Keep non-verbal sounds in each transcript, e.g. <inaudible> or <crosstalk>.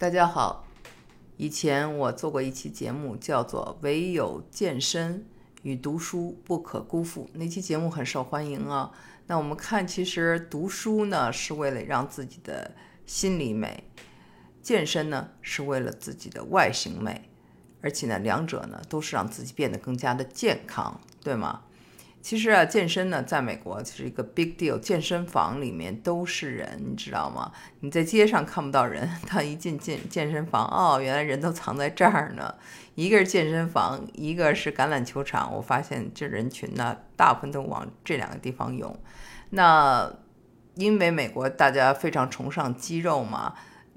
大家好，以前我做过一期节目，叫做《唯有健身与读书不可辜负》，那期节目很受欢迎啊。那我们看，其实读书呢是为了让自己的心理美，健身呢是为了自己的外形美，而且呢，两者呢都是让自己变得更加的健康，对吗？其实啊，健身呢，在美国就是一个 big deal。健身房里面都是人，你知道吗？你在街上看不到人，<laughs> 他一进健健身房，哦，原来人都藏在这儿呢。一个是健身房，一个是橄榄球场。我发现这人群呢，大部分都往这两个地方涌。那因为美国大家非常崇尚肌肉嘛，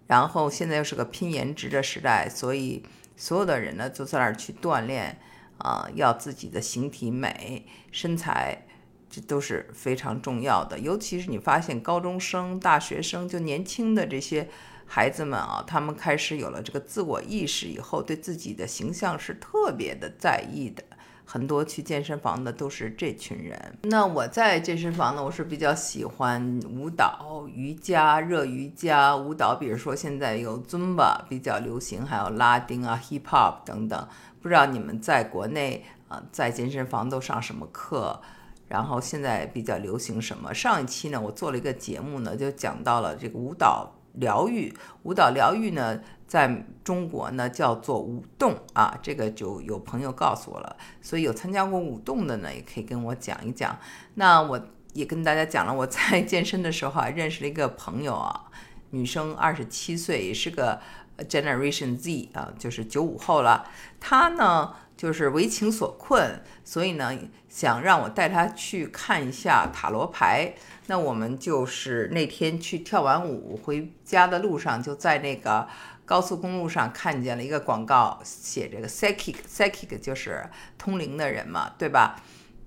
然后现在又是个拼颜值的时代，所以所有的人呢，都在那儿去锻炼。啊，要自己的形体美、身材，这都是非常重要的。尤其是你发现高中生、大学生，就年轻的这些孩子们啊，他们开始有了这个自我意识以后，对自己的形象是特别的在意的。很多去健身房的都是这群人。那我在健身房呢，我是比较喜欢舞蹈、瑜伽、热瑜伽、舞蹈，比如说现在有 Zumba 比较流行，还有拉丁啊、Hip Hop 等等。不知道你们在国内啊，在健身房都上什么课？然后现在比较流行什么？上一期呢，我做了一个节目呢，就讲到了这个舞蹈疗愈。舞蹈疗愈呢，在中国呢叫做舞动啊，这个就有朋友告诉我了。所以有参加过舞动的呢，也可以跟我讲一讲。那我也跟大家讲了，我在 <laughs> 健身的时候啊，认识了一个朋友啊，女生，二十七岁，也是个。Generation Z 啊，就是九五后了。她呢，就是为情所困，所以呢，想让我带她去看一下塔罗牌。那我们就是那天去跳完舞回家的路上，就在那个高速公路上看见了一个广告，写这个 Psychic，Psychic 就是通灵的人嘛，对吧？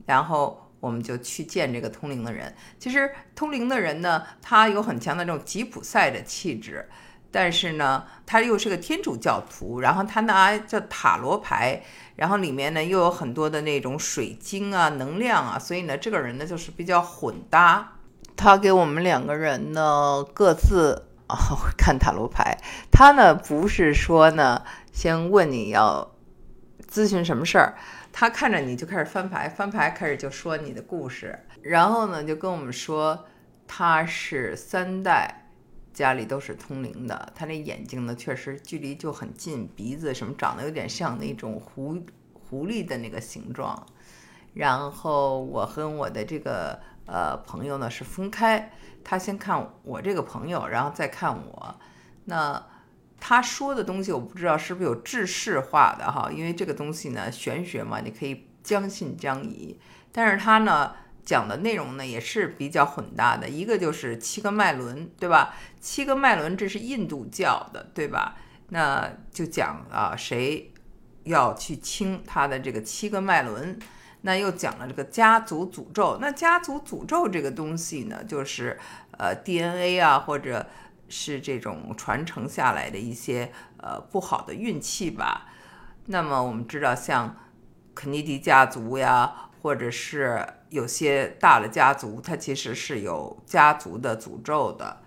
然后我们就去见这个通灵的人。其实通灵的人呢，他有很强的这种吉普赛的气质。但是呢，他又是个天主教徒，然后他拿叫塔罗牌，然后里面呢又有很多的那种水晶啊、能量啊，所以呢，这个人呢就是比较混搭。他给我们两个人呢各自啊看塔罗牌，他呢不是说呢先问你要咨询什么事儿，他看着你就开始翻牌，翻牌开始就说你的故事，然后呢就跟我们说他是三代。家里都是通灵的，他那眼睛呢，确实距离就很近，鼻子什么长得有点像那种狐狐狸的那个形状。然后我和我的这个呃朋友呢是分开，他先看我这个朋友，然后再看我。那他说的东西我不知道是不是有制式化的哈，因为这个东西呢玄学嘛，你可以将信将疑。但是他呢。讲的内容呢也是比较混搭的，一个就是七个脉轮，对吧？七个脉轮这是印度教的，对吧？那就讲啊，谁要去清他的这个七个脉轮？那又讲了这个家族诅咒。那家族诅咒这个东西呢，就是呃 DNA 啊，或者是这种传承下来的一些呃不好的运气吧。那么我们知道，像肯尼迪家族呀，或者是。有些大的家族，它其实是有家族的诅咒的。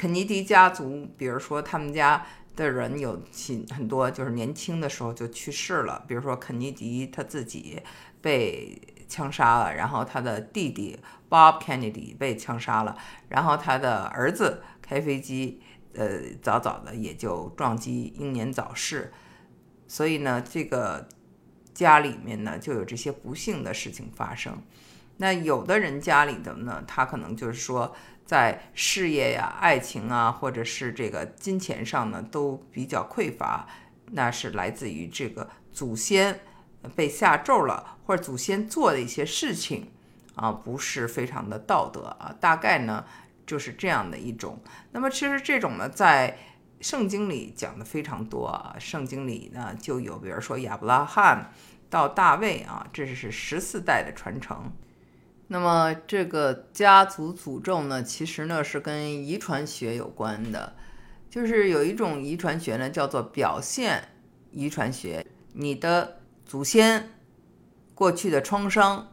肯尼迪家族，比如说他们家的人有很很多，就是年轻的时候就去世了。比如说肯尼迪他自己被枪杀了，然后他的弟弟 Bob Kennedy 被枪杀了，然后他的儿子开飞机，呃，早早的也就撞击英年早逝。所以呢，这个家里面呢就有这些不幸的事情发生。那有的人家里的呢，他可能就是说，在事业呀、爱情啊，或者是这个金钱上呢，都比较匮乏。那是来自于这个祖先被下咒了，或者祖先做的一些事情啊，不是非常的道德啊。大概呢就是这样的一种。那么其实这种呢，在圣经里讲的非常多啊。圣经里呢就有，比如说亚伯拉罕到大卫啊，这是十四代的传承。那么这个家族诅咒呢，其实呢是跟遗传学有关的，就是有一种遗传学呢叫做表现遗传学。你的祖先过去的创伤，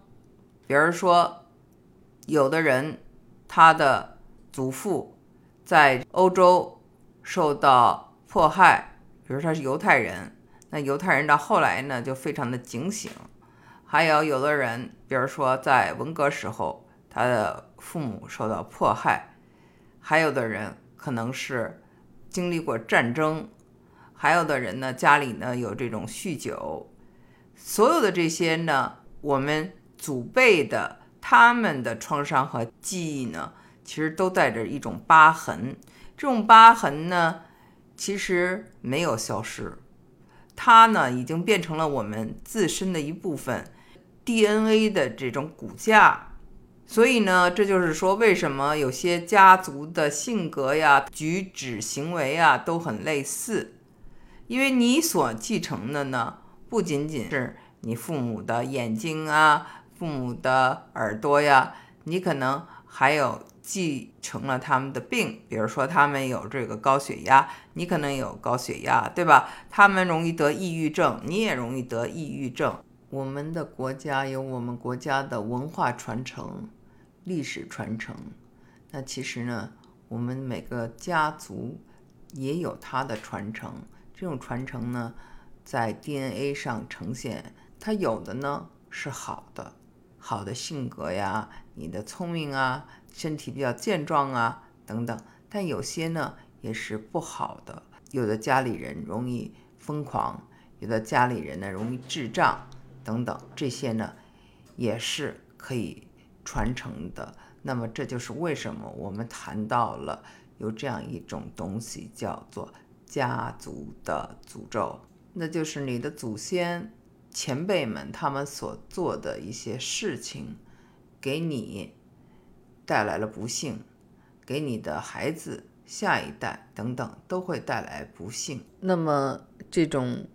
比如说有的人他的祖父在欧洲受到迫害，比如他是犹太人，那犹太人到后来呢就非常的警醒。还有有的人，比如说在文革时候，他的父母受到迫害；还有的人可能是经历过战争；还有的人呢，家里呢有这种酗酒。所有的这些呢，我们祖辈的他们的创伤和记忆呢，其实都带着一种疤痕。这种疤痕呢，其实没有消失，它呢已经变成了我们自身的一部分。DNA 的这种骨架，所以呢，这就是说，为什么有些家族的性格呀、举止行为啊都很类似？因为你所继承的呢，不仅仅是你父母的眼睛啊、父母的耳朵呀，你可能还有继承了他们的病，比如说他们有这个高血压，你可能有高血压，对吧？他们容易得抑郁症，你也容易得抑郁症。我们的国家有我们国家的文化传承、历史传承。那其实呢，我们每个家族也有它的传承。这种传承呢，在 DNA 上呈现，它有的呢是好的，好的性格呀，你的聪明啊，身体比较健壮啊等等。但有些呢也是不好的，有的家里人容易疯狂，有的家里人呢容易智障。等等，这些呢也是可以传承的。那么，这就是为什么我们谈到了有这样一种东西，叫做家族的诅咒。那就是你的祖先前辈们他们所做的一些事情，给你带来了不幸，给你的孩子、下一代等等都会带来不幸。那么，这种。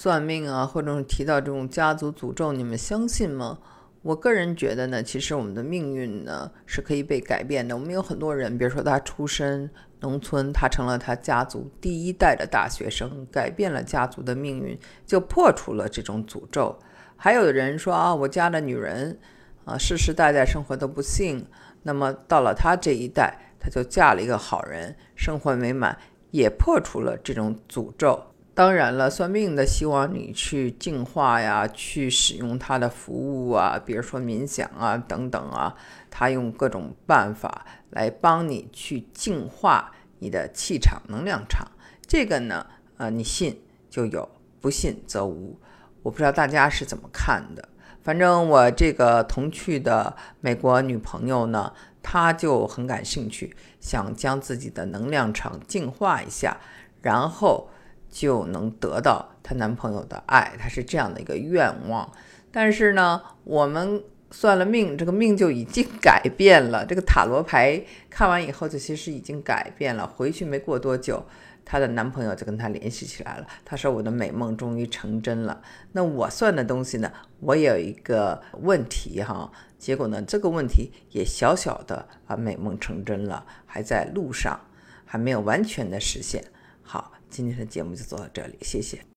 算命啊，或者提到这种家族诅咒，你们相信吗？我个人觉得呢，其实我们的命运呢是可以被改变的。我们有很多人，比如说他出身农村，他成了他家族第一代的大学生，改变了家族的命运，就破除了这种诅咒。还有的人说啊，我家的女人啊，世世代代生活都不幸，那么到了他这一代，他就嫁了一个好人，生活美满，也破除了这种诅咒。当然了，算命的希望你去净化呀，去使用他的服务啊，比如说冥想啊等等啊，他用各种办法来帮你去净化你的气场、能量场。这个呢，呃，你信就有，不信则无。我不知道大家是怎么看的，反正我这个同去的美国女朋友呢，她就很感兴趣，想将自己的能量场净化一下，然后。就能得到她男朋友的爱，她是这样的一个愿望。但是呢，我们算了命，这个命就已经改变了。这个塔罗牌看完以后，就其实已经改变了。回去没过多久，她的男朋友就跟她联系起来了。他说：“我的美梦终于成真了。”那我算的东西呢？我有一个问题哈，结果呢，这个问题也小小的啊，美梦成真了，还在路上，还没有完全的实现。好。今天的节目就做到这里，谢谢。